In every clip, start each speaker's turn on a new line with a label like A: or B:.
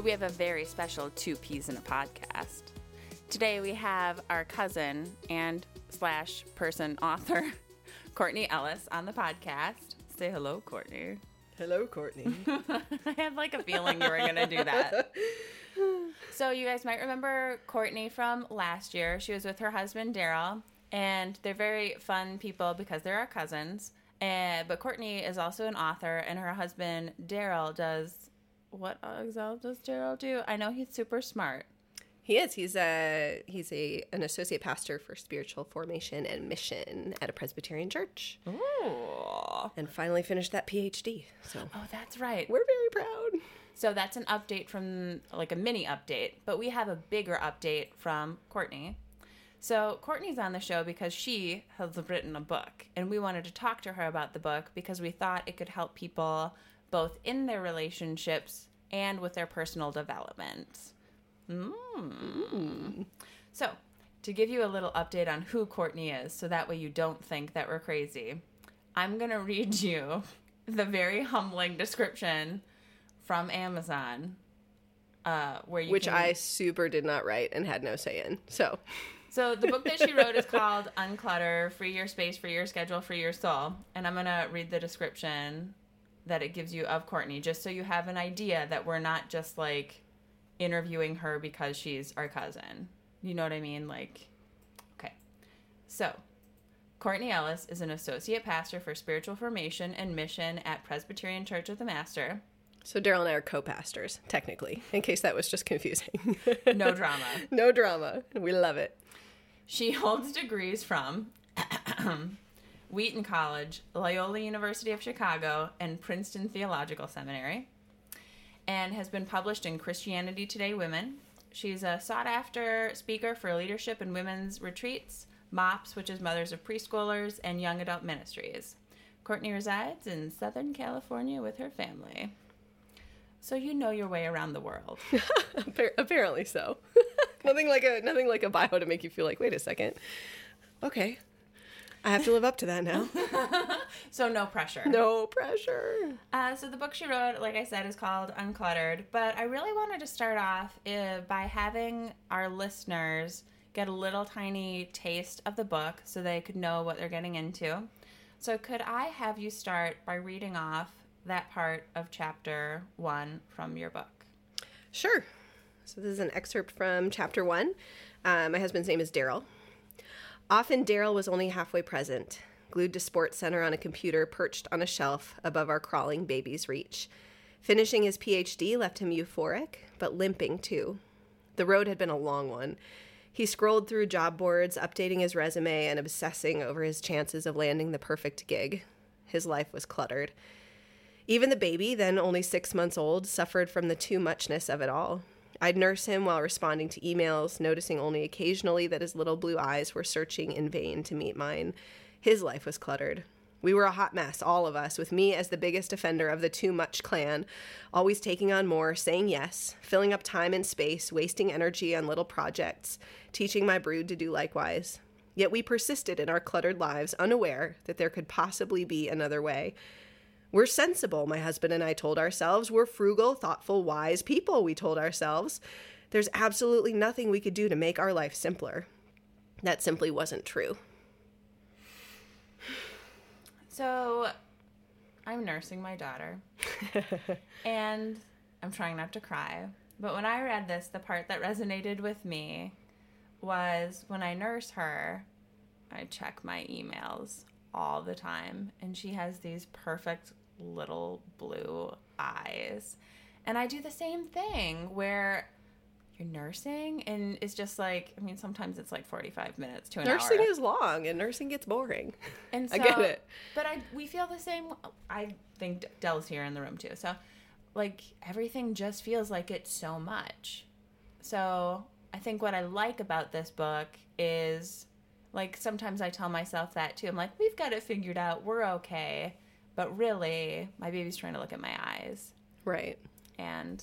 A: So we have a very special two peas in a podcast. Today we have our cousin and slash person author, Courtney Ellis, on the podcast. Say hello, Courtney.
B: Hello, Courtney.
A: I had like a feeling you were gonna do that. So you guys might remember Courtney from last year. She was with her husband Daryl, and they're very fun people because they're our cousins. And but Courtney is also an author, and her husband Daryl does what exactly does Daryl do? I know he's super smart.
B: he is. He's a he's a an associate pastor for spiritual formation and mission at a Presbyterian church,
A: Ooh.
B: and finally finished that PhD. So
A: Oh, that's right.
B: we're very proud.
A: So that's an update from like a mini update, but we have a bigger update from Courtney. So Courtney's on the show because she has written a book, and we wanted to talk to her about the book because we thought it could help people both in their relationships and with their personal development. Mm. So, to give you a little update on who Courtney is, so that way you don't think that we're crazy, I'm going to read you the very humbling description from Amazon, uh, where you
B: Which
A: can-
B: I super did not write and had no say in. So
A: So the book that she wrote is called Unclutter: Free Your Space, Free Your Schedule, Free Your Soul, and I'm gonna read the description that it gives you of Courtney, just so you have an idea that we're not just like interviewing her because she's our cousin. You know what I mean? Like, okay. So, Courtney Ellis is an associate pastor for spiritual formation and mission at Presbyterian Church of the Master.
B: so Daryl and I are co-pastors technically, in case that was just confusing.
A: No drama.
B: no drama. We love it.
A: She holds degrees from Wheaton College, Loyola University of Chicago, and Princeton Theological Seminary, and has been published in Christianity Today Women. She's a sought after speaker for leadership and women's retreats, MOPS, which is Mothers of Preschoolers, and Young Adult Ministries. Courtney resides in Southern California with her family. So you know your way around the world.
B: Apparently so. nothing like a nothing like a bio to make you feel like, wait a second. Okay. I have to live up to that now.
A: So no pressure.
B: no pressure.
A: Uh, so the book she wrote, like I said, is called Uncluttered. But I really wanted to start off uh, by having our listeners get a little tiny taste of the book so they could know what they're getting into. So could I have you start by reading off that part of chapter one from your book?
B: Sure. So this is an excerpt from chapter one. Uh, my husband's name is Daryl. Often Daryl was only halfway present, glued to Sports Center on a computer perched on a shelf above our crawling baby's reach. Finishing his PhD left him euphoric, but limping too. The road had been a long one. He scrolled through job boards, updating his resume and obsessing over his chances of landing the perfect gig. His life was cluttered. Even the baby, then only six months old, suffered from the too muchness of it all. I'd nurse him while responding to emails, noticing only occasionally that his little blue eyes were searching in vain to meet mine. His life was cluttered. We were a hot mess, all of us, with me as the biggest offender of the too much clan, always taking on more, saying yes, filling up time and space, wasting energy on little projects, teaching my brood to do likewise. Yet we persisted in our cluttered lives, unaware that there could possibly be another way. We're sensible, my husband and I told ourselves. We're frugal, thoughtful, wise people, we told ourselves. There's absolutely nothing we could do to make our life simpler. That simply wasn't true.
A: So I'm nursing my daughter. and I'm trying not to cry. But when I read this, the part that resonated with me was when I nurse her, I check my emails all the time. And she has these perfect little blue eyes. And I do the same thing where you're nursing and it's just like, I mean, sometimes it's like 45 minutes to an hour.
B: nursing
A: hour.
B: is long and nursing gets boring.
A: And
B: I get it.
A: But I we feel the same. I think Dell's here in the room too. So, like everything just feels like it's so much. So I think what I like about this book is, like sometimes I tell myself that too. I'm like, we've got it figured out. We're okay. But really, my baby's trying to look at my eyes,
B: Right.
A: and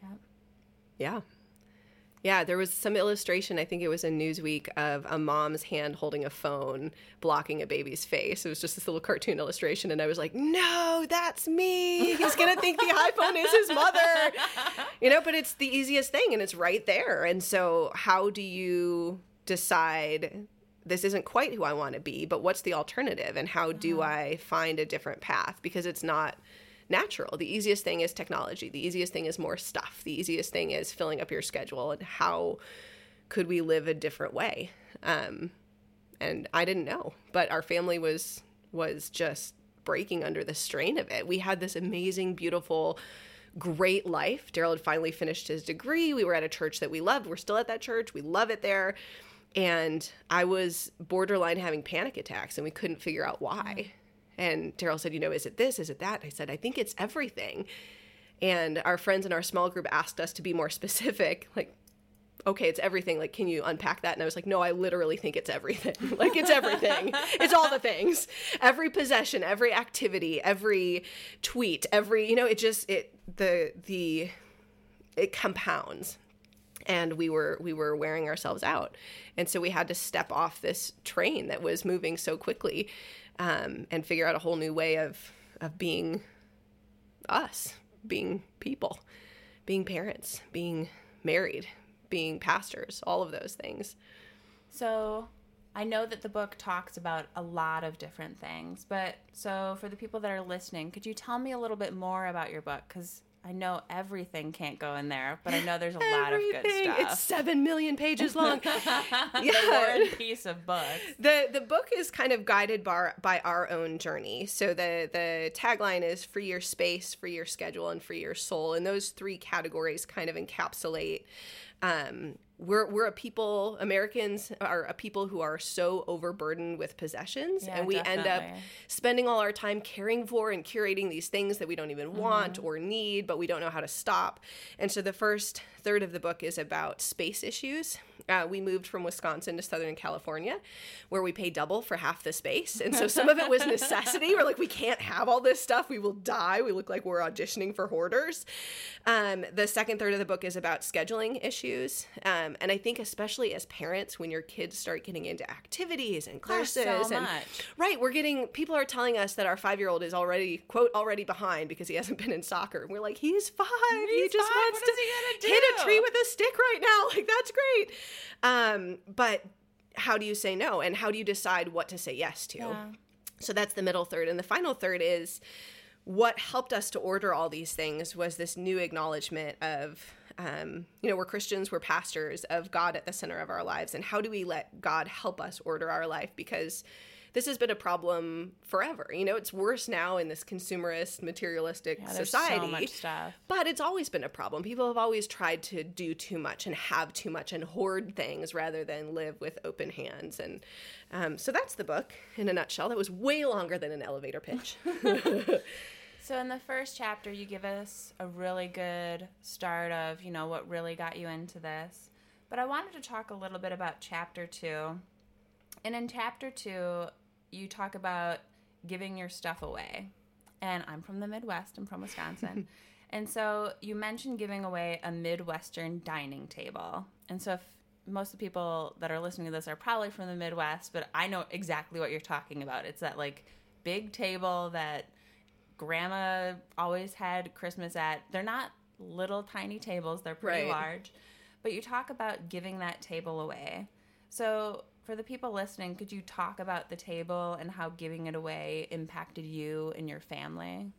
A: yeah,
B: Yeah. Yeah, there was some illustration, I think it was in Newsweek, of a mom's hand holding a phone blocking a baby's face. It was just this little cartoon illustration, and I was like, no, that's me. He's going to think the iPhone is his mother. You know, but it's the easiest thing, and it's right there. And so, how do you decide this isn't quite who I want to be, but what's the alternative? And how do I find a different path? Because it's not natural. The easiest thing is technology. The easiest thing is more stuff. The easiest thing is filling up your schedule. And how could we live a different way? Um, and I didn't know, but our family was was just breaking under the strain of it. We had this amazing, beautiful, great life. Daryl had finally finished his degree. We were at a church that we loved. We're still at that church. We love it there. And I was borderline having panic attacks, and we couldn't figure out why. Mm-hmm. And Daryl said, You know, is it this? Is it that? I said, I think it's everything. And our friends in our small group asked us to be more specific, like, okay, it's everything. Like, can you unpack that? And I was like, no, I literally think it's everything. like, it's everything. it's all the things. Every possession, every activity, every tweet, every, you know, it just, it, the, the, it compounds. And we were, we were wearing ourselves out. And so we had to step off this train that was moving so quickly um, and figure out a whole new way of of being us, being people, being parents, being married, being pastors, all of those things.
A: So I know that the book talks about a lot of different things, but so for the people that are listening, could you tell me a little bit more about your book? Because I know everything can't go in there, but I know there's a lot of good stuff.
B: It's seven million pages long.
A: yeah, the piece of books.
B: The the book is kind of guided by, by our own journey. So the the tagline is free your space, free your schedule, and free your soul. And those three categories kind of encapsulate um, we're we're a people Americans are a people who are so overburdened with possessions yeah, and we definitely. end up spending all our time caring for and curating these things that we don't even mm-hmm. want or need but we don't know how to stop. And so the first third of the book is about space issues. Uh, we moved from Wisconsin to Southern California, where we pay double for half the space. And so some of it was necessity. We're like, we can't have all this stuff. We will die. We look like we're auditioning for hoarders. Um, the second third of the book is about scheduling issues. Um, and I think, especially as parents, when your kids start getting into activities and classes,
A: so
B: and
A: much.
B: right, we're getting people are telling us that our five year old is already quote already behind because he hasn't been in soccer. And we're like, he's five.
A: He's
B: he just
A: five.
B: wants
A: what
B: to hit a tree with a stick right now. Like that's great. Um, but how do you say no? And how do you decide what to say yes to?
A: Yeah.
B: So that's the middle third. And the final third is what helped us to order all these things was this new acknowledgement of um, you know, we're Christians, we're pastors of God at the center of our lives. And how do we let God help us order our life? Because this has been a problem forever. You know, it's worse now in this consumerist, materialistic
A: yeah,
B: society.
A: So
B: but it's always been a problem. People have always tried to do too much and have too much and hoard things rather than live with open hands. And um, so that's the book in a nutshell. That was way longer than an elevator pitch.
A: So in the first chapter, you give us a really good start of, you know, what really got you into this. But I wanted to talk a little bit about chapter 2. And in chapter 2, you talk about giving your stuff away. And I'm from the Midwest, I'm from Wisconsin. and so you mentioned giving away a Midwestern dining table. And so if most of the people that are listening to this are probably from the Midwest, but I know exactly what you're talking about. It's that like big table that grandma always had Christmas at. They're not little tiny tables, they're pretty
B: Right.
A: large. But you talk about giving that table away. So for the people listening, could you talk about the table and how giving it away impacted you and your family?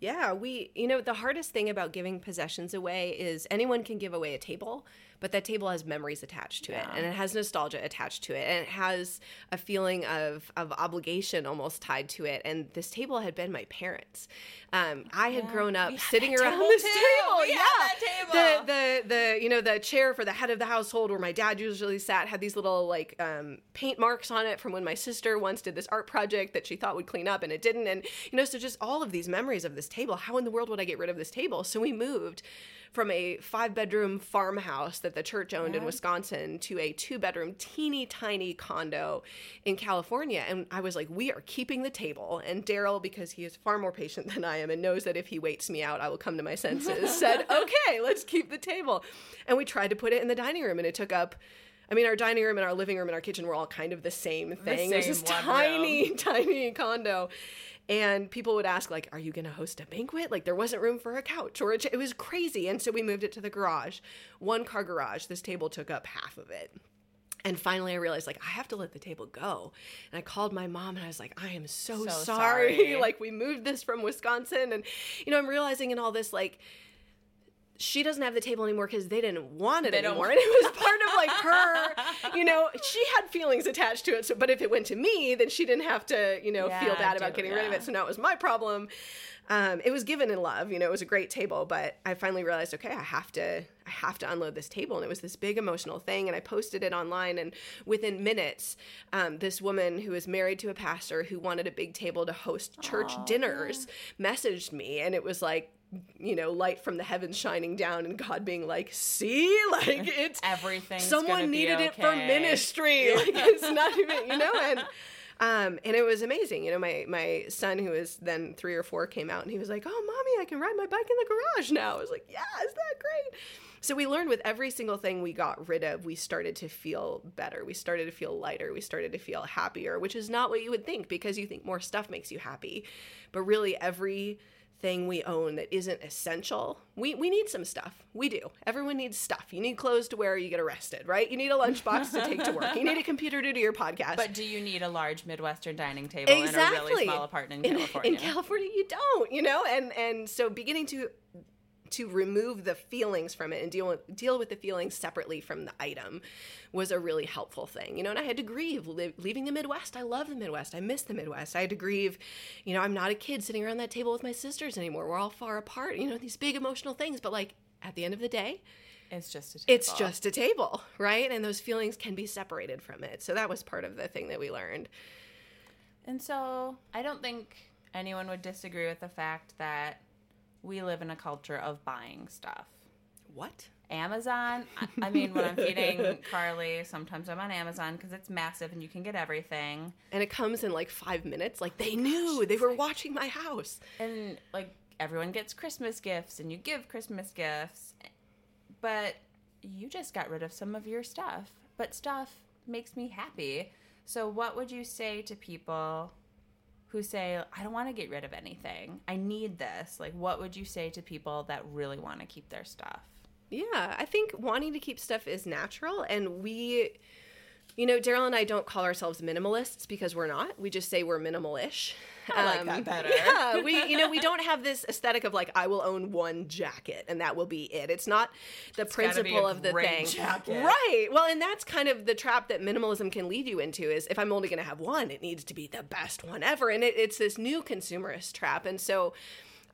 B: Yeah, we, you know, the hardest thing about giving possessions away is anyone can give away a table, but that table has memories attached to it and it has nostalgia attached to it and it has a feeling of, of obligation almost tied to it. And this table had been my parents. Um, I had
A: Yeah.
B: grown up sitting around this
A: too.
B: table.
A: We
B: yeah.
A: table.
B: The, the, the, you know, the chair for the head of the household where my dad usually sat had these little like um, paint marks on it from when my sister once did this art project that she thought would clean up and it didn't. And, you know, so just all of these memories of this table. How in the world would I get rid of this table? So we moved from a five bedroom farmhouse that the church owned in Wisconsin to a two bedroom, teeny tiny condo in California. And I was like, we are keeping the table. And Daryl, because he is far more patient than I am and knows that if he waits me out, I will come to my senses, said, okay, let's keep the table. And we tried to put it in the dining room, and it took up. I mean, our dining room and our living room and our kitchen were all kind of the same thing. it was this tiny, tiny condo. And people would ask, like, are you going to host a banquet? Like, there wasn't room for a couch, or a ch- it was crazy. And so we moved it to the garage, one car garage. This table took up half of it. And finally, I realized, like, I have to let the table go. And I called my mom and I was like, I am so,
A: So
B: sorry.
A: sorry.
B: like, we moved this from Wisconsin. And, you know, I'm realizing in all this, like, she doesn't have the table anymore because they didn't want it
A: They don't-
B: anymore. And it was part of like her, you know, she had feelings attached to it. So, but if it went to me, then she didn't have to, you know, feel bad about
A: do-
B: getting rid of it. So now it was my problem. Um, it was given in love, you know, it was a great table, but I finally realized, okay, I have to, I have to unload this table. And it was this big emotional thing. And I posted it online and within minutes, um, this woman who is married to a pastor who wanted a big table to host church
A: Aw,
B: dinners messaged me. And it was like, you know, light from the heavens shining down and God being like, see, like it's
A: everything.
B: someone
A: be
B: needed it for ministry. Like it's not even, you know, and um, and it was amazing. You know, my my son who was then three or four came out and he was like, "Oh, mommy, I can ride my bike in the garage now." I was like, "Yeah, is that great?" So we learned with every single thing we got rid of, we started to feel better. We started to feel lighter. We started to feel happier, which is not what you would think because you think more stuff makes you happy, but really every thing we own that isn't essential. We we need some stuff. We do. Everyone needs stuff. You need clothes to wear, you get arrested, right? You need a lunchbox to take to work. You need a computer to do your podcast.
A: But do you need a large Midwestern dining table in a really small apartment in, California?
B: In, California, you don't, you know, and and so beginning to to remove the feelings from it and deal with deal with the feelings separately from the item was a really helpful thing you know and i had to grieve li- leaving the midwest. I love the midwest. I miss the midwest. I had to grieve you know i'm not a kid sitting around that table with my sisters anymore. We're all far apart you know these big emotional things but like at the end of the day
A: it's just a table.
B: it's just a table right? And those feelings can be separated from it. So that was part of the thing that we learned.
A: And so I don't think anyone would disagree with the fact that we live in a culture of buying stuff.
B: what
A: Amazon, I, mean, when I'm feeding Carly, sometimes I'm on Amazon because it's massive and you can get everything.
B: and it comes in like five minutes like they knew oh they were watching my house
A: And like everyone gets Christmas gifts and you give Christmas gifts. But you just got rid of some of your stuff. But stuff makes me happy. So what would you say to people who say, I don't want to get rid of anything. I need this. Like what would you say to people that really want to keep their stuff?
B: Yeah, I think wanting to keep stuff is natural. And we, you know, Daryl and I don't call ourselves minimalists because we're not. We just say we're minimal-ish.
A: I like that better.
B: Yeah, we, you know, we don't have this aesthetic of like, I will own one jacket and that will be it. It's not the
A: gotta be a
B: principle of the
A: great
B: thing.
A: jacket.
B: Right. Well, and that's kind of the trap that minimalism can lead you into is if I'm only going to have one, it needs to be the best one ever. And it, it's this new consumerist trap. And so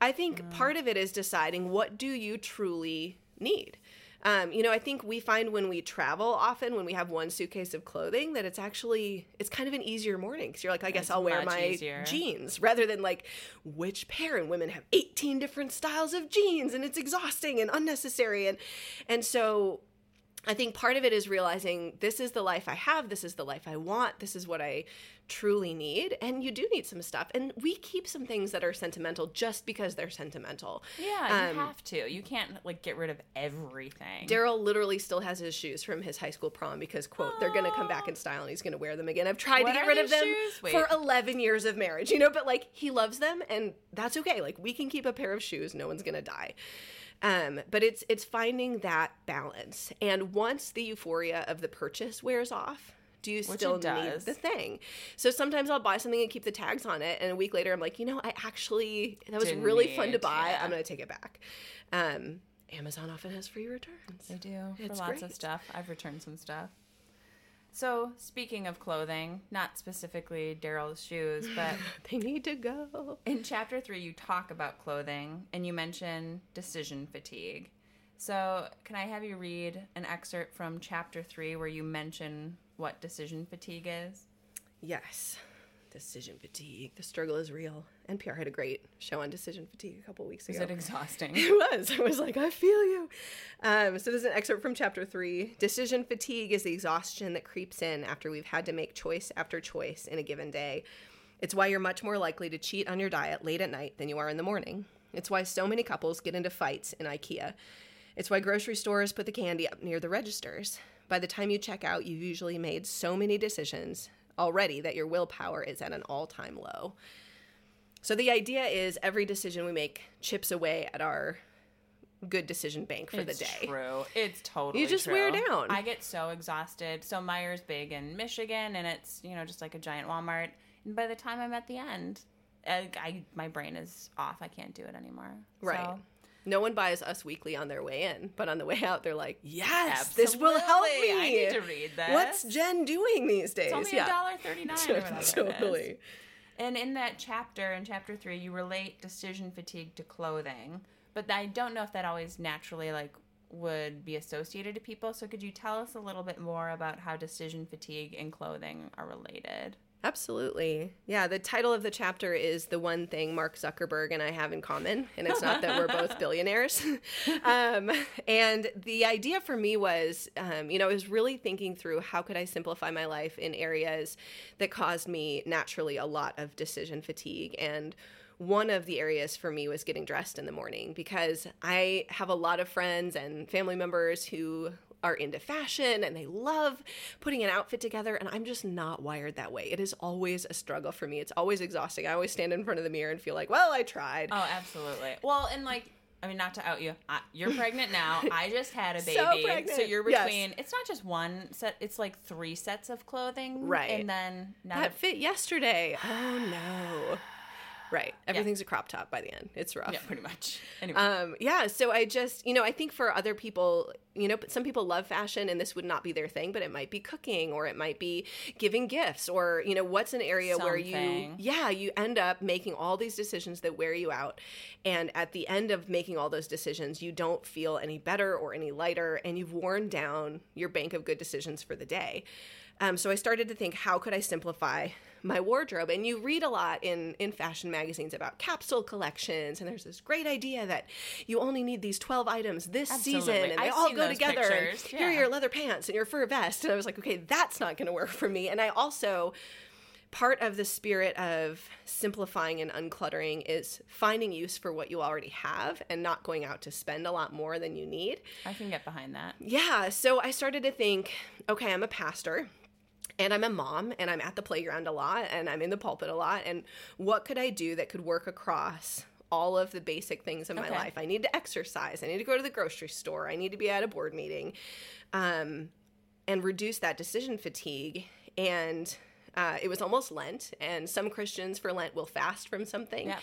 B: I think
A: Mm.
B: part of it is deciding what do you truly need. Um, you know, I think we find when we travel often, when we have one suitcase of clothing, that it's actually it's kind of an easier morning because you're like, I guess
A: It's
B: I'll wear my
A: easier.
B: jeans rather than like which pair. And women have 18 different styles of jeans, and it's exhausting and unnecessary. And and so I think part of it is realizing this is the life I have, this is the life I want, this is what I truly need. And you do need some stuff. And we keep some things that are sentimental just because they're sentimental.
A: Yeah,
B: Um,
A: you have to. You can't like get rid of everything.
B: Daryl literally still has his shoes from his high school prom because, quote, they're going to come back in style and he's going to wear them again. I've tried
A: What
B: to get rid of them for 11 years of marriage, you know, but like he loves them and that's okay. Like we can keep a pair of shoes, no one's going to die. Um, but it's it's finding that balance. And once the euphoria of the purchase wears off, do you
A: Which
B: still need the thing? So sometimes I'll buy something and keep the tags on it, and a week later I'm like, you know, I actually that was
A: Didn't
B: really fun to buy.
A: yeah.
B: I'm gonna take it back. Um, Amazon often has free returns.
A: They do for
B: It's
A: lots of stuff. I've returned some stuff. So, speaking of clothing, not specifically Daryl's shoes, but
B: They need to go.
A: in chapter three, you talk about clothing and you mention decision fatigue. So, can I have you read an excerpt from chapter three where you mention what decision fatigue is?
B: Yes. Decision fatigue. The struggle is real. NPR had a great show on decision fatigue a couple weeks
A: Is
B: ago.
A: it exhausting?
B: It was. I was like, I feel you. Um, so, this is an excerpt from chapter three. Decision fatigue is the exhaustion that creeps in after we've had to make choice after choice in a given day. It's why you're much more likely to cheat on your diet late at night than you are in the morning. It's why so many couples get into fights in IKEA. It's why grocery stores put the candy up near the registers. By the time you check out, you've usually made so many decisions already that your willpower is at an all time low. So the idea is every decision we make chips away at our good decision bank for
A: it's
B: the day.
A: It's true. It's totally
B: You just
A: true.
B: wear down.
A: I get so exhausted. So Meijer's big in Michigan and it's, you know, just like a giant Walmart. And by the time I'm at the end, I, I my brain is off. I can't do it anymore.
B: Right.
A: So,
B: No one buys Us Weekly on their way in, but on the way out, they're like, "Yes, this will help me."
A: I need to read this.
B: What's Jen doing these days?
A: it's only a dollar thirty nine or whatever. it is.
B: totally.
A: And in that chapter, in chapter three, you relate decision fatigue to clothing, but I don't know if that always naturally like would be associated to people. So could you tell us a little bit more about how decision fatigue and clothing are related?
B: Absolutely. Yeah, the title of the chapter is The One Thing Mark Zuckerberg and I Have in Common. And it's not that we're both billionaires. um, and the idea for me was, um, you know, I was really thinking through how could I simplify my life in areas that caused me naturally a lot of decision fatigue. And one of the areas for me was getting dressed in the morning because I have a lot of friends and family members who are into fashion and they love putting an outfit together and I'm just not wired that way. It is always a struggle for me. It's always exhausting. I always stand in front of the mirror and feel like, "Well, I tried."
A: Oh, absolutely. Well, and like, I mean, not to out you, I, you're pregnant now. I just had a baby,
B: So pregnant.
A: you're
B: Yes.
A: between. It's not just one set; it's like three sets of clothing,
B: Right.
A: And then
B: that fit yesterday. Oh no. Right. Everything's a crop top by the end. It's rough.
A: yeah, pretty much. Anyway,
B: Um, yeah, so I just, you know, I think for other people, you know, some people love fashion and this would not be their thing, but it might be cooking or it might be giving gifts or, you know, what's an area where you, yeah, you end up making all these decisions that wear you out. And at the end of making all those decisions, you don't feel any better or any lighter and you've worn down your bank of good decisions for the day. Um, so I started to think, how could I simplify my wardrobe? And you read a lot in in fashion magazines about capsule collections, and there's this great idea that you only need these twelve items this season, and they
A: I've
B: all go together. and
A: pictures,
B: Here are your leather pants and your fur vest, and I was like, okay, that's not going to work for me. And I also part of the spirit of simplifying and uncluttering is finding use for what you already have and not going out to spend a lot more than you need.
A: I can get behind that.
B: Yeah, so I started to think, okay, I'm a pastor and I'm a mom and I'm at the playground a lot and I'm in the pulpit a lot and what could I do that could work across all of the basic things in my
A: Okay.
B: life? I need to exercise, I need to go to the grocery store, I need to be at a board meeting. Um and reduce that decision fatigue and uh, it was almost Lent, and some Christians for Lent will fast from something.
A: Yeah.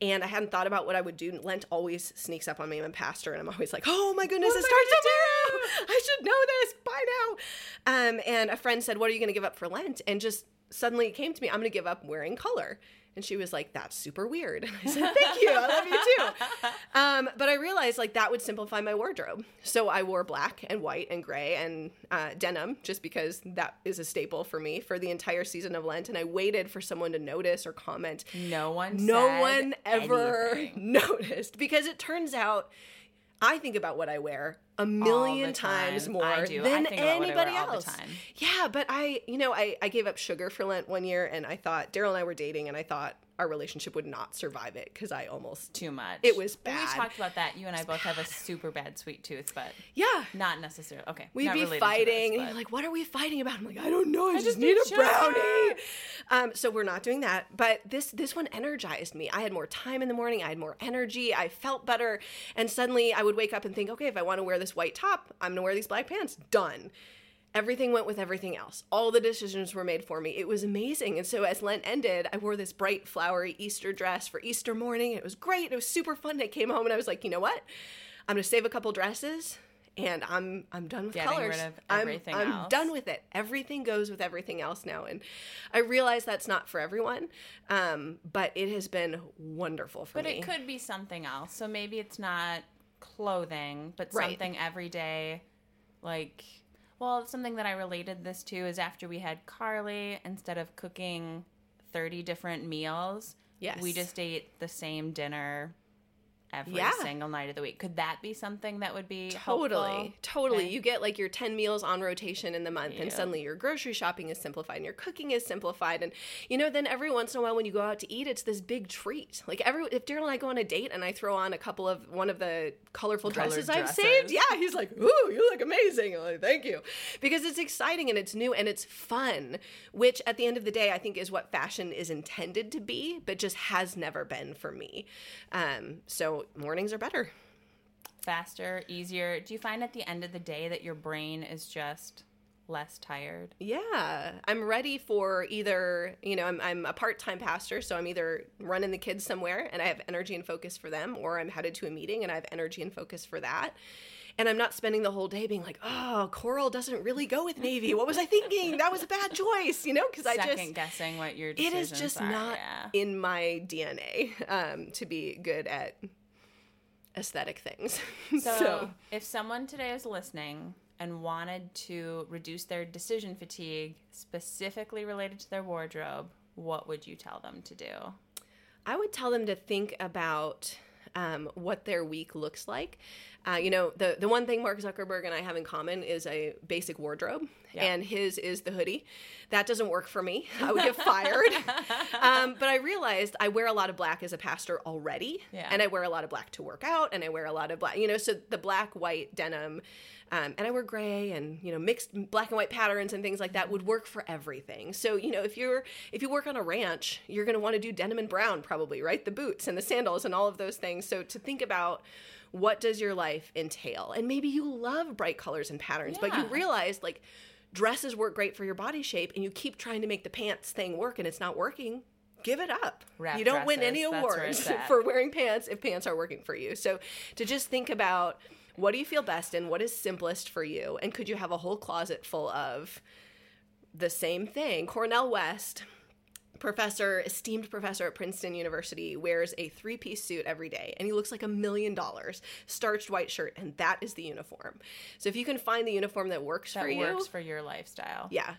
B: And I hadn't thought about what I would do. Lent always sneaks up on me. I'm a pastor, and I'm always like, "Oh my goodness,
A: What
B: it starts tomorrow! I should know this by now." Um, and a friend said, "What are you going to give up for Lent?" And just suddenly it came to me, "I'm going to give up wearing color." And she was like, "That's super weird." And I said, "Thank you. I love you too." Um, but I realized like that would simplify my wardrobe. So I wore black and white and gray and uh, denim just because that is a staple for me for the entire season of Lent. And I waited for someone to notice or comment.
A: No one.
B: No one ever
A: anything.
B: noticed because it turns out I think about what I wear a million times more
A: I do. I
B: than
A: think about what I
B: anybody
A: wear all the
B: else. Yeah, but I, you know, I, I gave up sugar for Lent one year and I thought Daryl and I were dating and I thought our relationship would not survive it because I almost,
A: Too much.
B: It was
A: Well,
B: bad.
A: We talked about that. You and I both have a super bad sweet tooth, but
B: yeah.
A: not necessarily. Okay.
B: We'd be fighting,
A: this,
B: and you're like, "What are we fighting about?" I'm like, "I don't know. I, just,
A: just
B: need
A: need
B: a
A: sugar."
B: brownie." Um, so we're not doing that. But this this one energized me. I had more time in the morning. I had more energy. I felt better, and suddenly I would wake up and think, "Okay, if I want to wear this white top, I'm gonna wear these black pants." Done. Everything went with everything else. All the decisions were made for me. It was amazing. And so as Lent ended, I wore this bright, flowery Easter dress for Easter morning. It was great. It was super fun. I came home and I was like, you know what? I'm gonna save a couple dresses and I'm I'm done with
A: Getting
B: colors. I'm-
A: everything
B: I'm,
A: else.
B: done with it. Everything goes with everything else now. And I realize that's not for everyone. Um, but it has been wonderful for
A: But
B: me.
A: But it could be something else. So maybe it's not clothing, but
B: Right.
A: something everyday. Like, well, something that I related this to is after we had Carly, instead of cooking 30 different meals.
B: Yes.
A: We just ate the same dinner every
B: Yeah.
A: single night of the week. Could that be something that would be
B: Totally.
A: helpful?
B: Totally.
A: Okay.
B: You get like your 10 meals on rotation in the month, and suddenly your grocery shopping is simplified and your cooking is simplified. And, you know, then every once in a while when you go out to eat, it's this big treat. Like, every if Daryl and I go on a date and I throw on a couple of one of the colorful
A: Colored
B: dresses I've saved, yeah, he's like, Ooh, you look amazing. I'm like, thank you. Because it's exciting and it's new and it's fun, which at the end of the day, I think is what fashion is intended to be, but just has never been for me. Um, so mornings are better.
A: Faster, easier. Do you find at the end of the day that your brain is just less tired?
B: Yeah, I'm ready for either, you know, I'm, I'm a part time pastor, so I'm either running the kids somewhere and I have energy and focus for them, or I'm headed to a meeting and I have energy and focus for that. And I'm not spending the whole day being like, oh, coral doesn't really go with navy. What was I thinking? That was a bad choice, you know? Because I
A: Second
B: just,
A: guessing what your
B: it is just
A: are.
B: not
A: Yeah.
B: in my DNA um, to be good at aesthetic things.
A: So, if someone today is listening and wanted to reduce their decision fatigue specifically related to their wardrobe, what would you tell them to do?
B: I would tell them to think about um, what their week looks like. Uh, you know, the the one thing Mark Zuckerberg and I have in common is a basic wardrobe,
A: Yeah.
B: and his is the hoodie. That doesn't work for me. I would get fired. um, but I realized I wear a lot of black as a pastor already,
A: Yeah.
B: and I wear a lot of black to work out, and I wear a lot of black. You know, so the black white denim. Um, and I wear gray and you know mixed black and white patterns and things like that would work for everything. So you know if you're if you work on a ranch, you're going to want to do denim and brown probably, right? The boots and the sandals and all of those things. So to think about what does your life entail, and maybe you love bright colors and patterns, but you realize like dresses work great for your body shape, and you keep trying to make the pants thing work, and it's not working. Give it up.
A: Wrap
B: you don't win any
A: dresses, that's where
B: awards for wearing pants if pants are working for you. So to just think about what do you feel best in, what is simplest for you, and could you have a whole closet full of the same thing? Cornel West, professor, esteemed professor at Princeton University, wears a three piece suit every day and he looks like a million dollars, starched white shirt, and that is the uniform. So if you can find the uniform that works
A: That
B: for you, That
A: works for your lifestyle.
B: yeah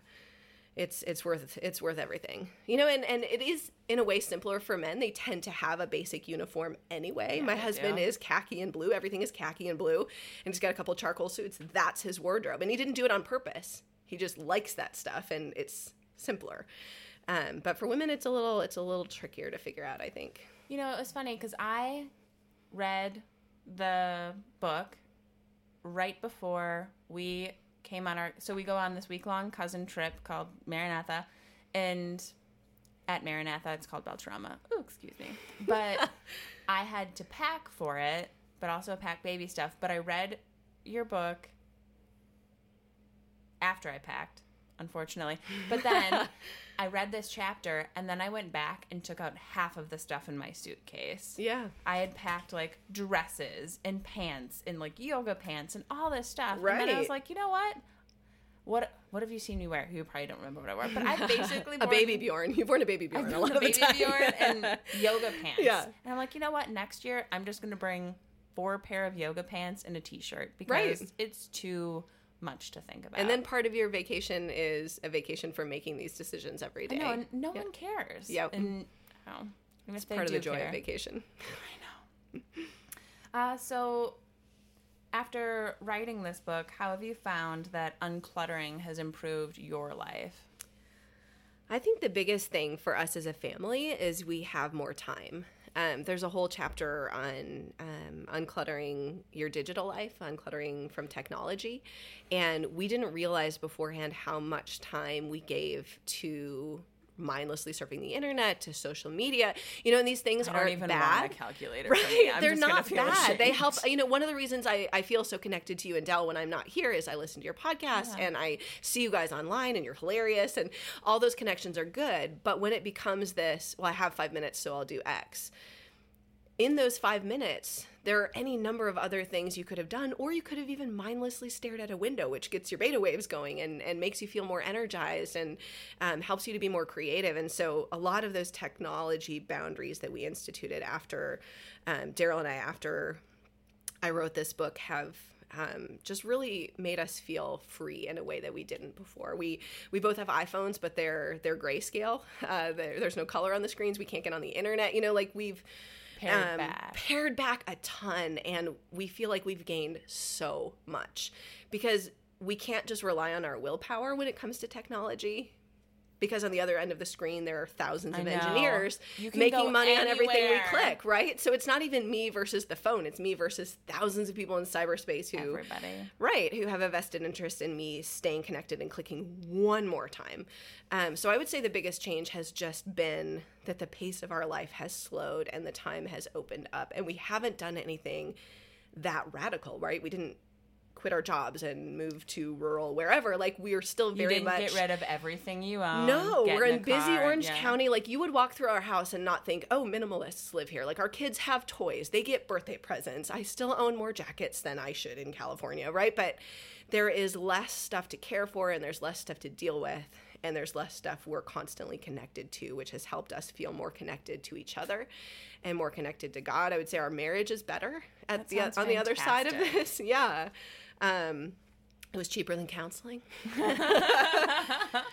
B: it's it's worth it's worth everything. You know and and it is in a way simpler for men. They tend to have a basic uniform anyway. My husband
A: do.
B: is khaki and blue. Everything is khaki and blue. And he's got a couple charcoal suits. That's his wardrobe. And he didn't do it on purpose. He just likes that stuff and it's simpler. Um, but for women it's a little it's a little trickier to figure out i think.
A: You know, it was funny because I read the book right before we came on our. So we go on this week long cousin trip called Maranatha, and at Maranatha it's called Beltrama. Oh, excuse me. But I had to pack for it, but also pack baby stuff. But I read your book after I packed, unfortunately. But then I read this chapter and then I went back and took out half of the stuff in my suitcase.
B: yeah
A: I had packed like dresses and pants and like yoga pants and all this stuff. Right. And then I was like, you know what? What what have you seen me wear? You probably don't remember what I wore, but I basically
B: a baby bjorn you've worn a baby bjorn a lot of the
A: baby Bjorn and yoga pants.
B: Yeah.
A: And I'm like, you know what? Next year, I'm just going to bring four pair of yoga pants and a t-shirt because
B: Right.
A: it's too much to think about.
B: and then part of your vacation is a vacation for making these decisions every day
A: no, no
B: Yeah.
A: one cares.
B: Yep.
A: And oh, they
B: part of the joy
A: care-
B: of vacation
A: I know. Uh, so, after writing this book, how have you found that uncluttering has improved your life?
B: I think the biggest thing for us as a family is we have more time. Um, there's a whole chapter on um, uncluttering your digital life, uncluttering from technology. And we didn't realize beforehand how much time we gave to mindlessly surfing the internet, to social media. You know, and these things aren't
A: even
B: bad.
A: calculator.
B: Right. They're not bad. They help. You know, one of the reasons I, I feel so connected to you and Dell when I'm not here is I listen to your podcast
A: Yeah.
B: and I see you guys online and you're hilarious and all those connections are good. But when it becomes this, well, I have five minutes, so I'll do X. In those five minutes, there are any number of other things you could have done, or you could have even mindlessly stared at a window, which gets your beta waves going and, and makes you feel more energized and um, helps you to be more creative. And so, a lot of those technology boundaries that we instituted after um, Daryl and I, after I wrote this book, have um, just really made us feel free in a way that we didn't before. We we both have iPhones, but they're they're grayscale. Uh, there's no color on the screens. We can't get on the internet. You know, like we've
A: Pared
B: um,
A: back.
B: pared back a ton, and we feel like we've gained so much because we can't just rely on our willpower when it comes to technology. Because on the other end of the screen, there are thousands of engineers making money on everything we click, right? So it's not even me versus the phone; it's me versus thousands of people in cyberspace who
A: Everybody.
B: right who have a vested interest in me staying connected and clicking one more time. Um, so i would say the biggest change has just been that the pace of our life has slowed and the time has opened up and we haven't done anything that radical right? We didn't quit our jobs and move to rural wherever like we are still
A: You
B: very
A: didn't
B: much
A: get rid of everything you own.
B: no, we're in
A: a
B: busy
A: car,
B: Orange
A: yeah.
B: County. Like you would walk through our house and not think, "Oh, minimalists live here." Like our kids have toys. They get birthday presents. I still own more jackets than I should in California, right? But there is less stuff to care for and there's less stuff to deal with and there's less stuff we're constantly connected to, which has helped us feel more connected to each other and more connected to God. I would say our marriage is better at
A: That
B: the on the other side of this. Yeah. Um it was cheaper than counseling.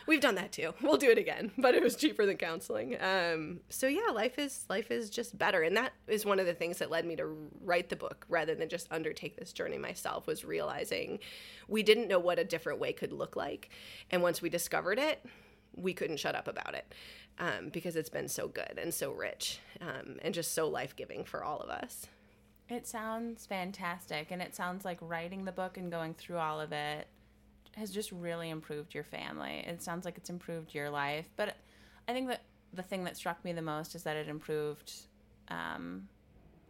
B: We've done that too. We'll do it again, but it was cheaper than counseling. Um, so yeah, life is life is just better, and that is one of the things that led me to write the book rather than just undertake this journey myself. Was realizing we didn't know what a different way could look like, and once we discovered it, we couldn't shut up about it um, because it's been so good and so rich um, and just so life giving for all of us.
A: It sounds fantastic, and it sounds like writing the book and going through all of it has just really improved your family. It sounds like it's improved your life, but I think that the thing that struck me the most is that it improved. Um,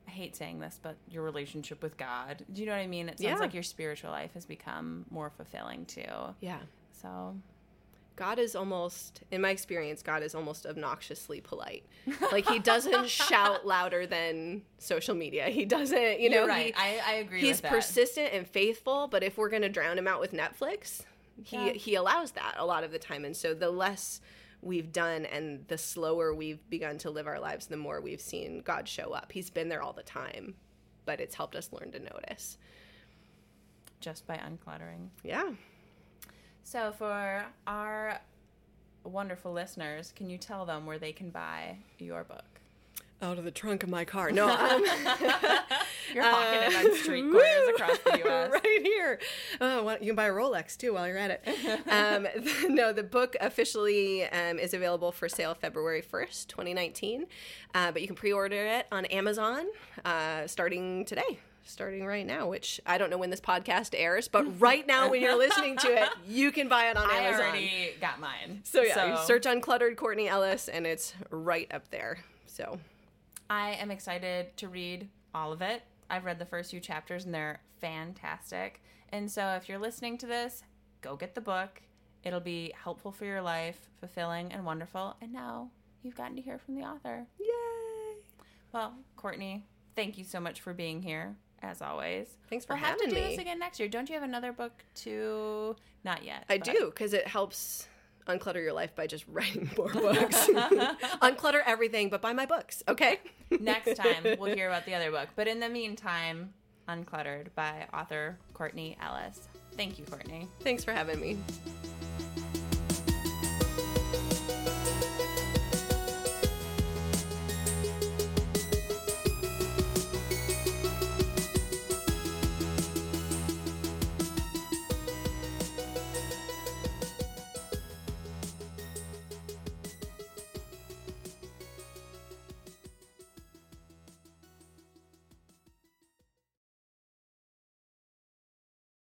A: I hate saying this, but your relationship with God. Do you know what I mean? It sounds
B: Yeah.
A: like your spiritual life has become more fulfilling too.
B: Yeah.
A: So
B: God is almost, in my experience, God is almost obnoxiously polite. Like he doesn't shout louder than social media. He doesn't, you know,
A: you're right.
B: he-
A: I, I agree.
B: he's
A: with that.
B: persistent and faithful. But if we're gonna drown him out with Netflix, he
A: Yeah.
B: he allows that a lot of the time. And so the less we've done and the slower we've begun to live our lives, the more we've seen God show up. He's been there all the time, but it's helped us learn to notice.
A: just by uncluttering.
B: Yeah.
A: So, for our wonderful listeners, can you tell them where they can buy your book?
B: Out of the trunk of my car. No, um,
A: You're hawking it on street corners across the U.S.
B: right here. Oh, well, you can buy a Rolex too while you're at it. um, no, the book officially um, is available for sale February 1st, 2019. Uh, but you can pre order it on Amazon uh, starting today. Starting right now, which I don't know when this podcast airs, but right now when you're listening to it, you can buy it on
A: I
B: Amazon.
A: already got mine.
B: so yeah, you search uncluttered Courtney Ellis, and it's right up there. So
A: I am excited to read all of it. I've read the first few chapters and they're fantastic. And so if you're listening to this, go get the book. It'll be helpful for your life, fulfilling and wonderful. And now you've gotten to hear from the author.
B: yay!
A: Well, Courtney, thank you so much for being here, as always.
B: Thanks for having me.
A: we'll have to do
B: me.
A: this again next year. Don't you have another book to? Not yet.
B: I
A: but-
B: do because it helps unclutter your life by just writing more books. unclutter everything, but buy my books, okay?
A: Next time we'll hear about the other book. But in the meantime, Uncluttered by author Courtney Ellis. Thank you, Courtney.
B: Thanks for having me.